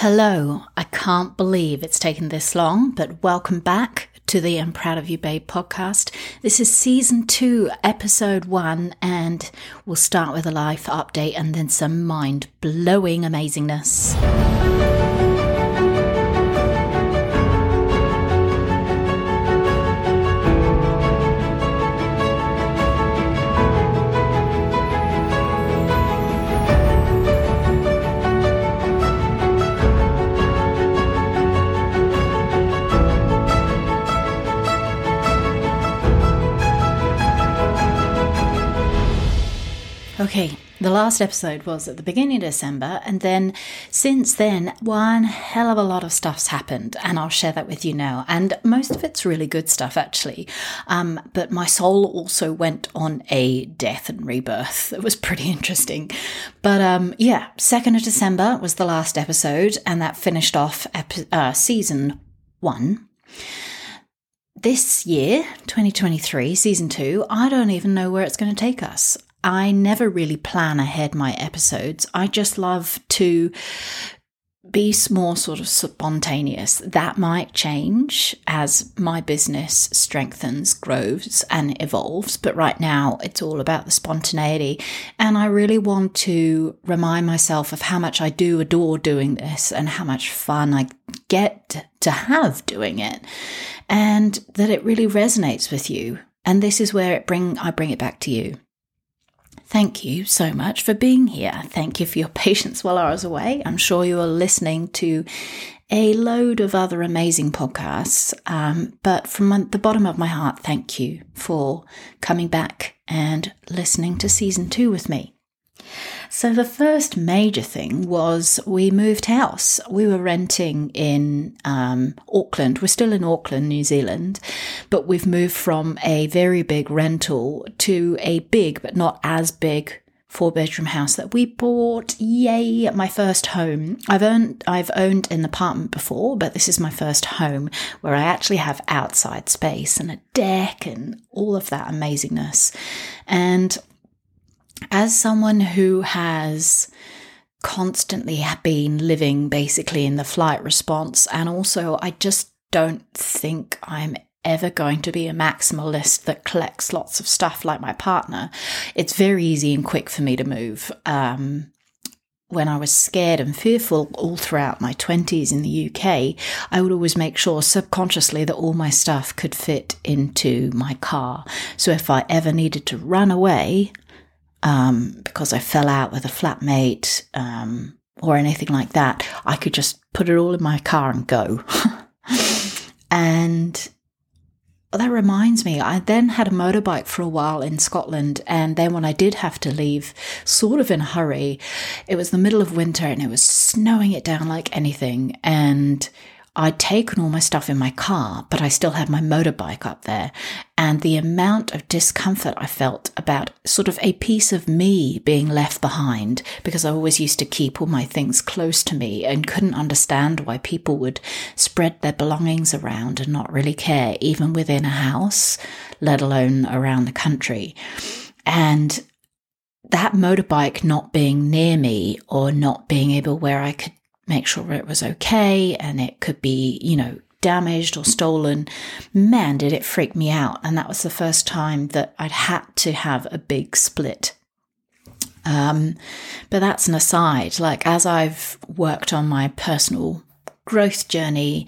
Hello, I can't believe it's taken this long, but welcome back to the I'm Proud of You Babe podcast. This is season two, episode one, and we'll start with a life update and then some mind blowing amazingness. Okay, the last episode was at the beginning of December, and then since then, one hell of a lot of stuff's happened, and I'll share that with you now. And most of it's really good stuff, actually. Um, but my soul also went on a death and rebirth. It was pretty interesting. But um, yeah, 2nd of December was the last episode, and that finished off epi- uh, season one this year, 2023, season two, I don't even know where it's going to take us. I never really plan ahead my episodes. I just love to be more sort of spontaneous. That might change as my business strengthens, grows, and evolves. But right now, it's all about the spontaneity. And I really want to remind myself of how much I do adore doing this and how much fun I get to have doing it. And that it really resonates with you. And this is where it bring I bring it back to you. Thank you so much for being here. Thank you for your patience while I was away. I'm sure you are listening to a load of other amazing podcasts. Um, but from the bottom of my heart, thank you for coming back and listening to season two with me. So, the first major thing was we moved house. We were renting in um, Auckland. We're still in Auckland, New Zealand, but we've moved from a very big rental to a big, but not as big four bedroom house that we bought. Yay, my first home. I've owned I've owned an apartment before, but this is my first home where I actually have outside space and a deck and all of that amazingness. And as someone who has constantly been living basically in the flight response, and also I just don't think I'm ever going to be a maximalist that collects lots of stuff like my partner. It's very easy and quick for me to move. Um, when I was scared and fearful all throughout my 20s in the UK, I would always make sure subconsciously that all my stuff could fit into my car. So if I ever needed to run away, um, because I fell out with a flatmate um, or anything like that, I could just put it all in my car and go. and that reminds me, I then had a motorbike for a while in Scotland. And then when I did have to leave, sort of in a hurry, it was the middle of winter and it was snowing it down like anything. And I'd taken all my stuff in my car, but I still had my motorbike up there. And the amount of discomfort I felt about sort of a piece of me being left behind, because I always used to keep all my things close to me and couldn't understand why people would spread their belongings around and not really care, even within a house, let alone around the country. And that motorbike not being near me or not being able where I could make sure it was okay and it could be, you know, damaged or stolen. Man, did it freak me out. And that was the first time that I'd had to have a big split. Um, but that's an aside. Like, as I've worked on my personal growth journey,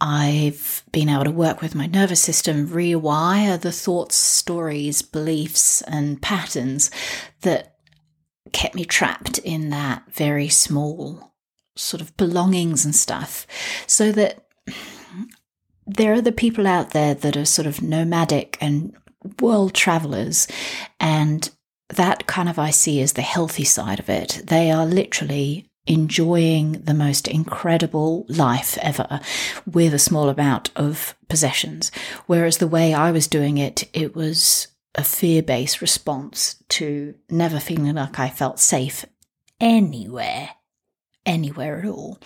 I've been able to work with my nervous system, rewire the thoughts, stories, beliefs, and patterns that kept me trapped in that very small sort of belongings and stuff, so that there are the people out there that are sort of nomadic and world travelers, and that kind of I see as the healthy side of it. They are literally enjoying the most incredible life ever with a small amount of possessions. Whereas the way I was doing it, it was a fear based response to never feeling like I felt safe anywhere anywhere at all.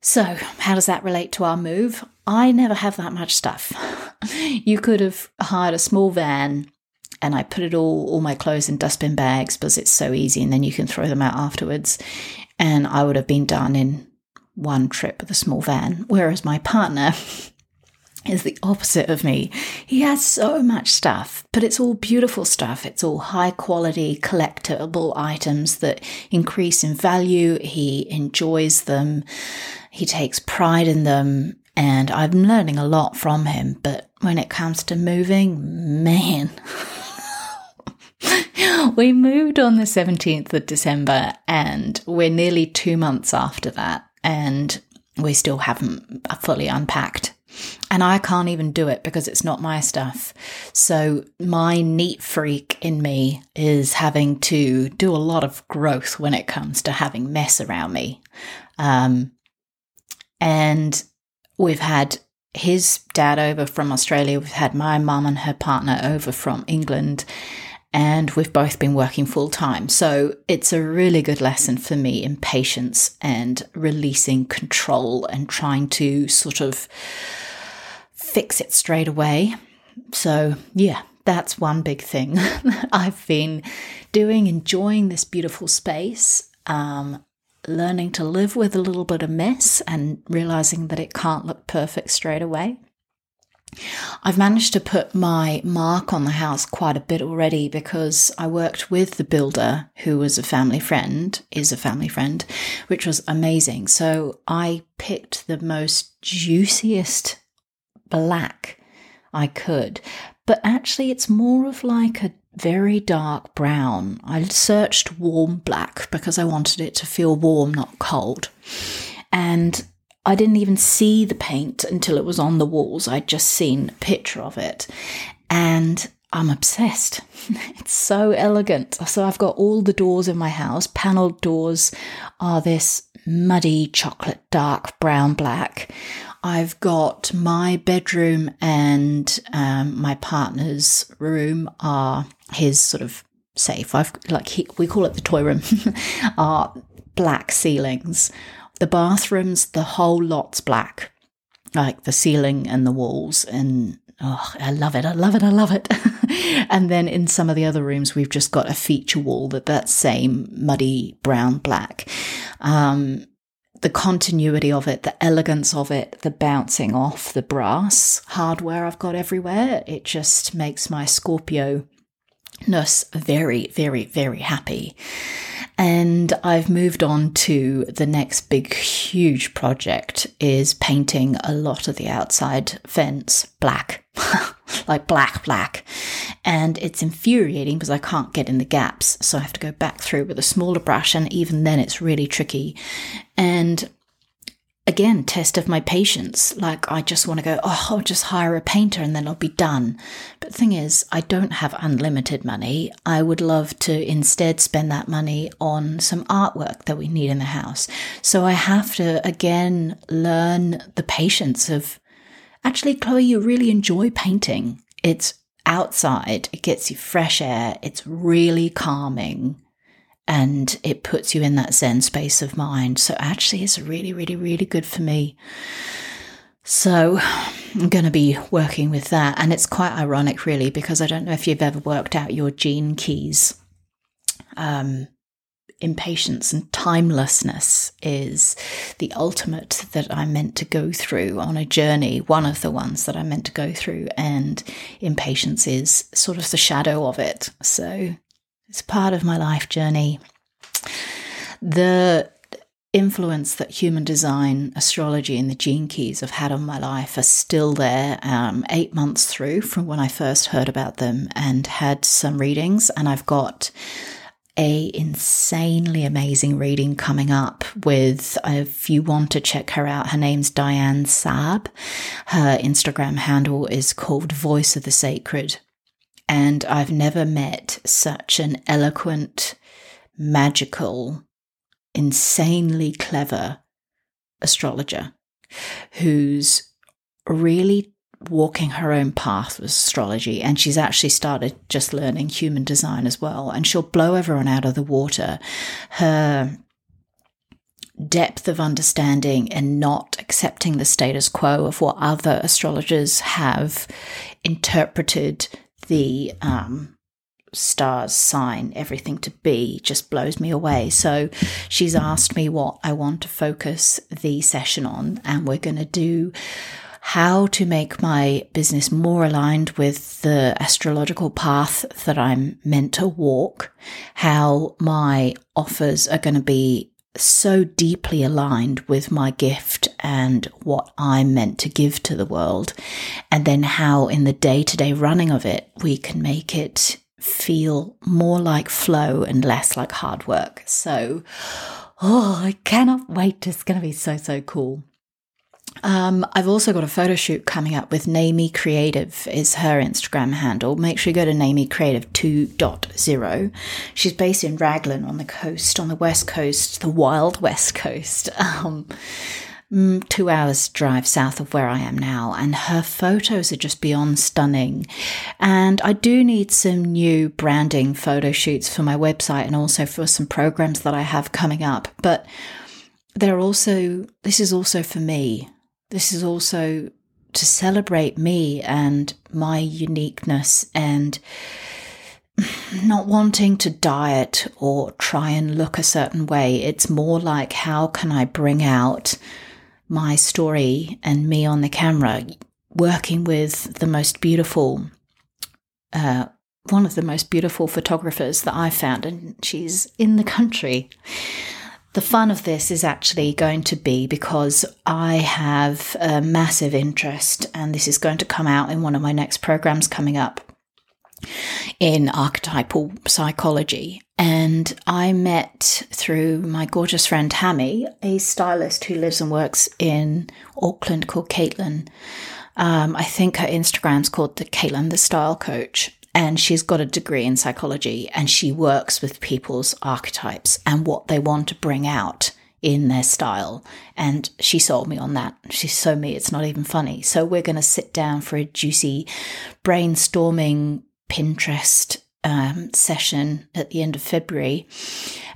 So, how does that relate to our move? I never have that much stuff. you could have hired a small van and I put it all, all my clothes in dustbin bags because it's so easy and then you can throw them out afterwards. And I would have been done in one trip with a small van, whereas my partner is the opposite of me. He has so much stuff, but it's all beautiful stuff. It's all high quality collectible items that increase in value. He enjoys them. He takes pride in them. And I'm learning a lot from him. But when it comes to moving, man, we moved on the 17th of December and we're nearly two months after that. And we still haven't fully unpacked and I can't even do it because it's not my stuff. So my neat freak in me is having to do a lot of growth when it comes to having mess around me. Um, and we've had his dad over from Australia. We've had my mum and her partner over from England. And we've both been working full time. So it's a really good lesson for me in patience and releasing control and trying to sort of fix it straight away. So, yeah, that's one big thing I've been doing, enjoying this beautiful space, um, learning to live with a little bit of mess and realizing that it can't look perfect straight away. I've managed to put my mark on the house quite a bit already because I worked with the builder who was a family friend, is a family friend, which was amazing. So I picked the most juiciest black I could, but actually it's more of like a very dark brown. I searched warm black because I wanted it to feel warm, not cold. And I didn't even see the paint until it was on the walls. I'd just seen a picture of it. And I'm obsessed. it's so elegant. So I've got all the doors in my house. Paneled doors are this muddy chocolate dark brown black. I've got my bedroom and um, my partner's room are his sort of safe. I've like he, we call it the toy room. are black ceilings. The bathrooms, the whole lot's black, like the ceiling and the walls. And oh, I love it. I love it. I love it. and then in some of the other rooms, we've just got a feature wall that that same muddy brown black. Um, the continuity of it, the elegance of it, the bouncing off the brass hardware I've got everywhere. It just makes my Scorpio ness very, very, very happy. And I've moved on to the next big, huge project is painting a lot of the outside fence black, like black, black. And it's infuriating because I can't get in the gaps. So I have to go back through with a smaller brush. And even then, it's really tricky. And again, test of my patience. Like, I just want to go, oh, I'll just hire a painter and then I'll be done. But thing is, I don't have unlimited money. I would love to instead spend that money on some artwork that we need in the house. So I have to, again, learn the patience of actually, Chloe, you really enjoy painting. It's outside, it gets you fresh air, it's really calming and it puts you in that Zen space of mind. So actually, it's really, really, really good for me. So I'm going to be working with that. And it's quite ironic, really, because I don't know if you've ever worked out your gene keys. Um, impatience and timelessness is the ultimate that I'm meant to go through on a journey, one of the ones that I'm meant to go through, and impatience is sort of the shadow of it. So it's part of my life journey. The influence that human design, astrology, and the gene keys have had on my life are still there, um, eight months through from when I first heard about them and had some readings. And I've got a insanely amazing reading coming up with if you want to check her out her name's diane saab her instagram handle is called voice of the sacred and I've never met such an eloquent, magical, insanely clever astrologer who's really walking her own path with astrology. And she's actually started just learning human design as well. And she'll blow everyone out of the water. Her depth of understanding and not accepting the status quo of what other astrologers have interpreted the um, stars sign everything to be just blows me away. So she's asked me what I want to focus the session on, and we're going to do how to make my business more aligned with the astrological path that I'm meant to walk, how my offers are going to be so deeply aligned with my gift and what I'm meant to give to the world, and then how in the day to day running of it, we can make it feel more like flow and less like hard work. So, oh, I cannot wait. It's going to be so, so cool. Um, I've also got a photo shoot coming up with Namey Creative is her Instagram handle. Make sure you go to Namey Creative 2.0. She's based in Raglan on the coast, on the west coast, the wild west coast. Um, mm, two hours drive south of where I am now, and her photos are just beyond stunning. And I do need some new branding photo shoots for my website and also for some programs that I have coming up. But they're also, this is also for me. This is also to celebrate me and my uniqueness and not wanting to diet or try and look a certain way. It's more like how can I bring out my story and me on the camera, working with the most beautiful, uh, one of the most beautiful photographers that I found, and she's in the country. The fun of this is actually going to be because I have a massive interest, and this is going to come out in one of my next programs coming up in archetypal psychology. And I met through my gorgeous friend Tammy, a stylist who lives and works in Auckland called Caitlin. Um, I think her Instagram's called the Caitlin the Style Coach and she's got a degree in psychology and she works with people's archetypes and what they want to bring out in their style. And she sold me on that. She sold me, it's not even funny. So we're going to sit down for a juicy brainstorming Pinterest um, session at the end of February.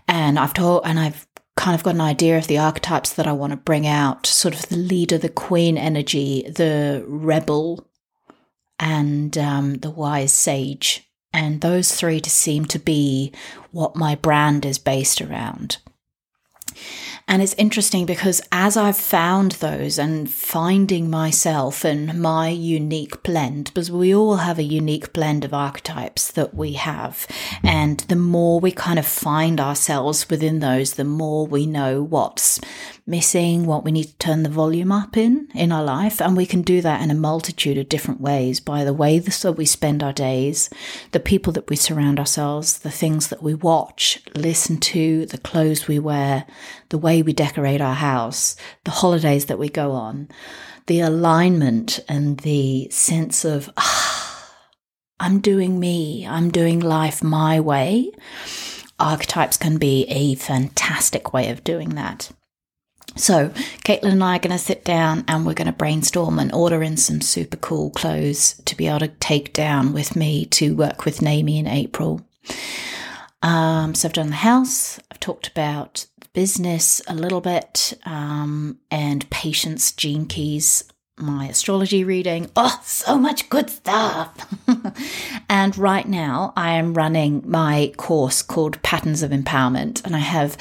And I've told, and I've kind of got an idea of the archetypes that I want to bring out sort of the leader, the queen energy, the rebel and um, the wise sage. And those three to seem to be what my brand is based around. And it's interesting because as I've found those and finding myself and my unique blend, because we all have a unique blend of archetypes that we have. And the more we kind of find ourselves within those, the more we know what's missing, what we need to turn the volume up in in our life. And we can do that in a multitude of different ways by the way that we spend our days, the people that we surround ourselves, the things that we watch, listen to, the clothes we wear, the way we decorate our house, the holidays that we go on, the alignment and the sense of, ah, I'm doing me, I'm doing life my way. Archetypes can be a fantastic way of doing that. So, Caitlin and I are going to sit down and we're going to brainstorm and order in some super cool clothes to be able to take down with me to work with Namey in April. Um, so, I've done the house, I've talked about business a little bit, um, and patience, gene keys, my astrology reading. Oh, so much good stuff. and right now I am running my course called Patterns of Empowerment and I have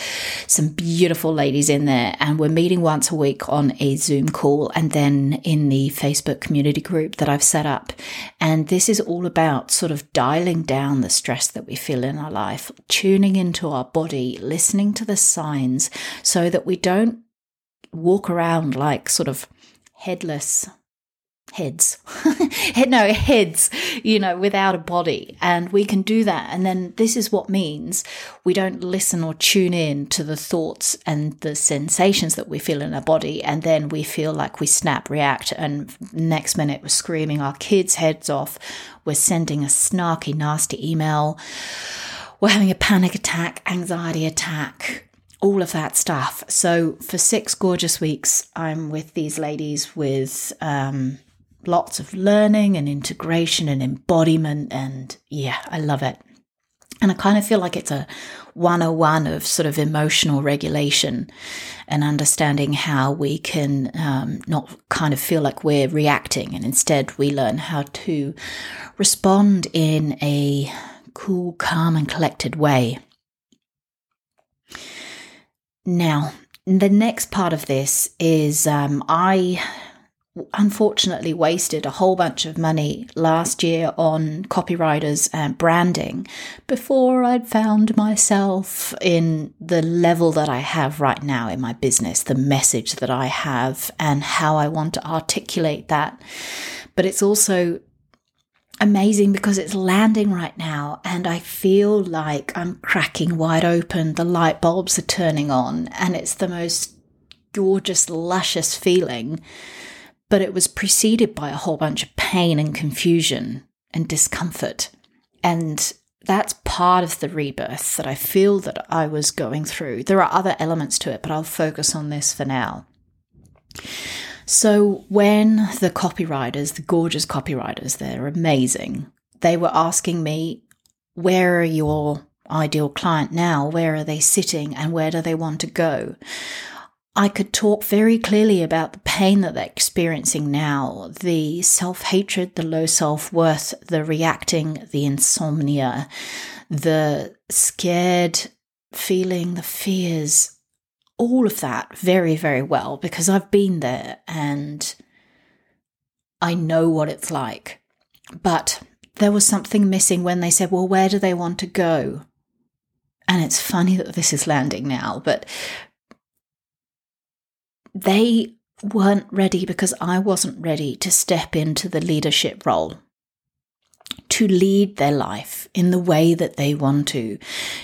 some beautiful ladies in there and we're meeting once a week on a Zoom call and then in the Facebook community group that I've set up. And this is all about sort of dialing down the stress that we feel in our life, tuning into our body, listening to the signs so that we don't walk around like sort of headless heads. No heads you know without a body. And we can do that. And then this is what means we don't listen or tune in to the thoughts and the sensations that we feel in our body. And then we feel like we snap react. And next minute we're screaming our kids heads off. We're sending a snarky nasty email. We're having a panic attack anxiety attack all of that stuff. So for six gorgeous weeks, I'm with these ladies with um, lots of learning and integration and embodiment. And yeah, I love it. And I kind of feel like it's a 101 of sort of emotional regulation and understanding how we can um, not kind of feel like we're reacting and instead we learn how to respond in a cool, calm, and collected way. Now, the next part of this is um, I unfortunately wasted a whole bunch of money last year on copywriters and branding before I'd found myself in the level that I have right now in my business, the message that I have, and how I want to articulate that. But it's also amazing because it's landing right now and I feel like I'm cracking wide open. The light bulbs are turning on and it's the most gorgeous, luscious feeling but it was preceded by a whole bunch of pain and confusion and discomfort. And that's part of the rebirth that I feel that I was going through. There are other elements to it, but I'll focus on this for now. So, when the copywriters, the gorgeous copywriters, they're amazing, they were asking me, Where are your ideal client now? Where are they sitting and where do they want to go? I could talk very clearly about the pain that they're experiencing now, the self hatred, the low self worth, the reacting, the insomnia, the scared feeling, the fears, all of that very, very well because I've been there and I know what it's like. But there was something missing when they said, Well, where do they want to go? And it's funny that this is landing now, but they weren't ready because I wasn't ready to step into the leadership role, to lead their life in the way that they want to,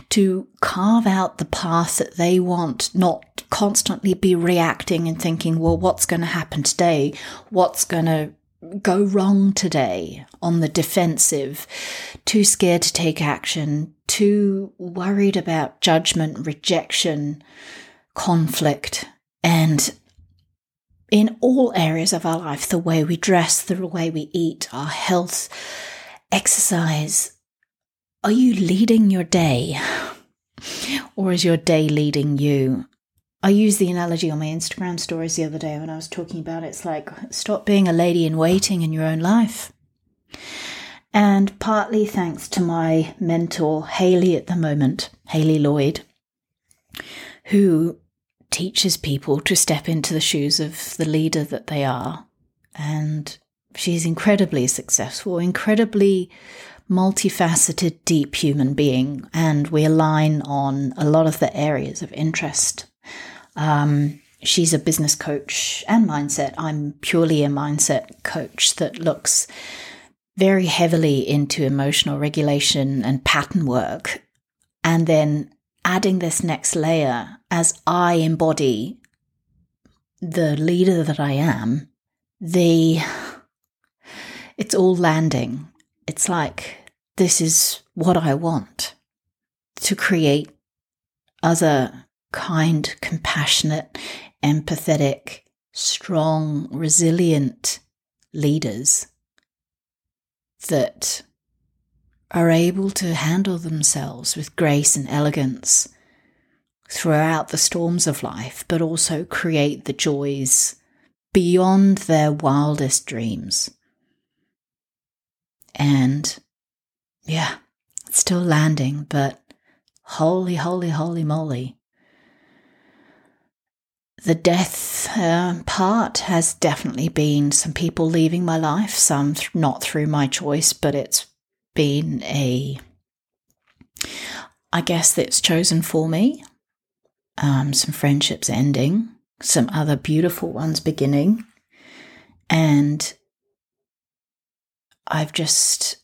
to carve out the path that they want, not constantly be reacting and thinking, well, what's going to happen today? What's going to go wrong today on the defensive, too scared to take action, too worried about judgment, rejection, conflict. And in all areas of our life the way we dress, the way we eat, our health, exercise. Are you leading your day? Or is your day leading you? I used the analogy on my Instagram stories the other day when I was talking about it. It's like, stop being a lady in waiting in your own life. And partly thanks to my mentor, Haley, at the moment, Haley Lloyd, who teaches people to step into the shoes of the leader that they are. And she's incredibly successful, incredibly multifaceted, deep human being. And we align on a lot of the areas of interest. Um, she's a business coach and mindset. I'm purely a mindset coach that looks very heavily into emotional regulation and pattern work. And then adding this next layer as I embody the leader that I am, the it's all landing. It's like this is what I want to create other kind, compassionate, empathetic, strong, resilient leaders that are able to handle themselves with grace and elegance throughout the storms of life, but also create the joys beyond their wildest dreams. And yeah, it's still landing, but holy, holy, holy moly. The death uh, part has definitely been some people leaving my life, some th- not through my choice, but it's been a, I guess that's chosen for me. Um, some friendships ending, some other beautiful ones beginning. And I've just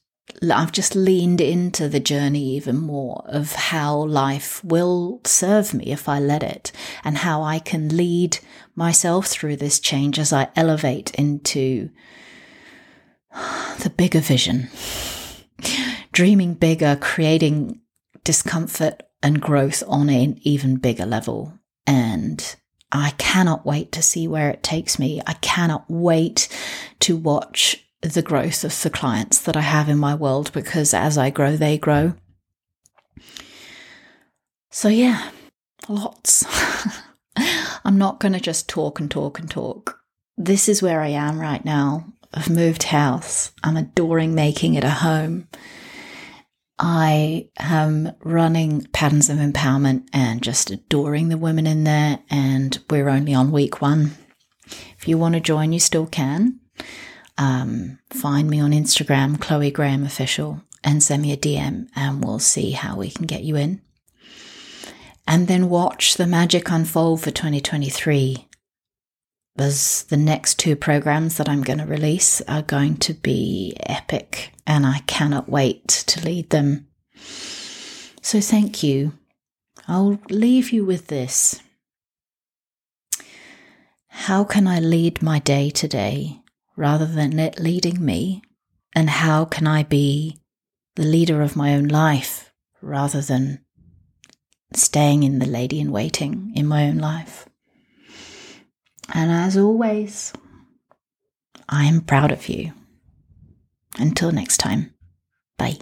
I've just leaned into the journey even more of how life will serve me if I let it, and how I can lead myself through this change as I elevate into the bigger vision dreaming bigger, creating discomfort and growth on an even bigger level. And I cannot wait to see where it takes me. I cannot wait to watch the growth of the clients that I have in my world because as I grow, they grow. So, yeah, lots. I'm not going to just talk and talk and talk. This is where I am right now. I've moved house. I'm adoring making it a home. I am running Patterns of Empowerment and just adoring the women in there. And we're only on week one. If you want to join, you still can. Um, find me on Instagram, Chloe Graham Official, and send me a DM, and we'll see how we can get you in. And then watch the magic unfold for 2023. There's the next two programs that I'm going to release are going to be epic, and I cannot wait to lead them. So, thank you. I'll leave you with this. How can I lead my day today rather than it leading me? And how can I be the leader of my own life rather than staying in the lady in waiting in my own life? And as always, I am proud of you. Until next time, bye.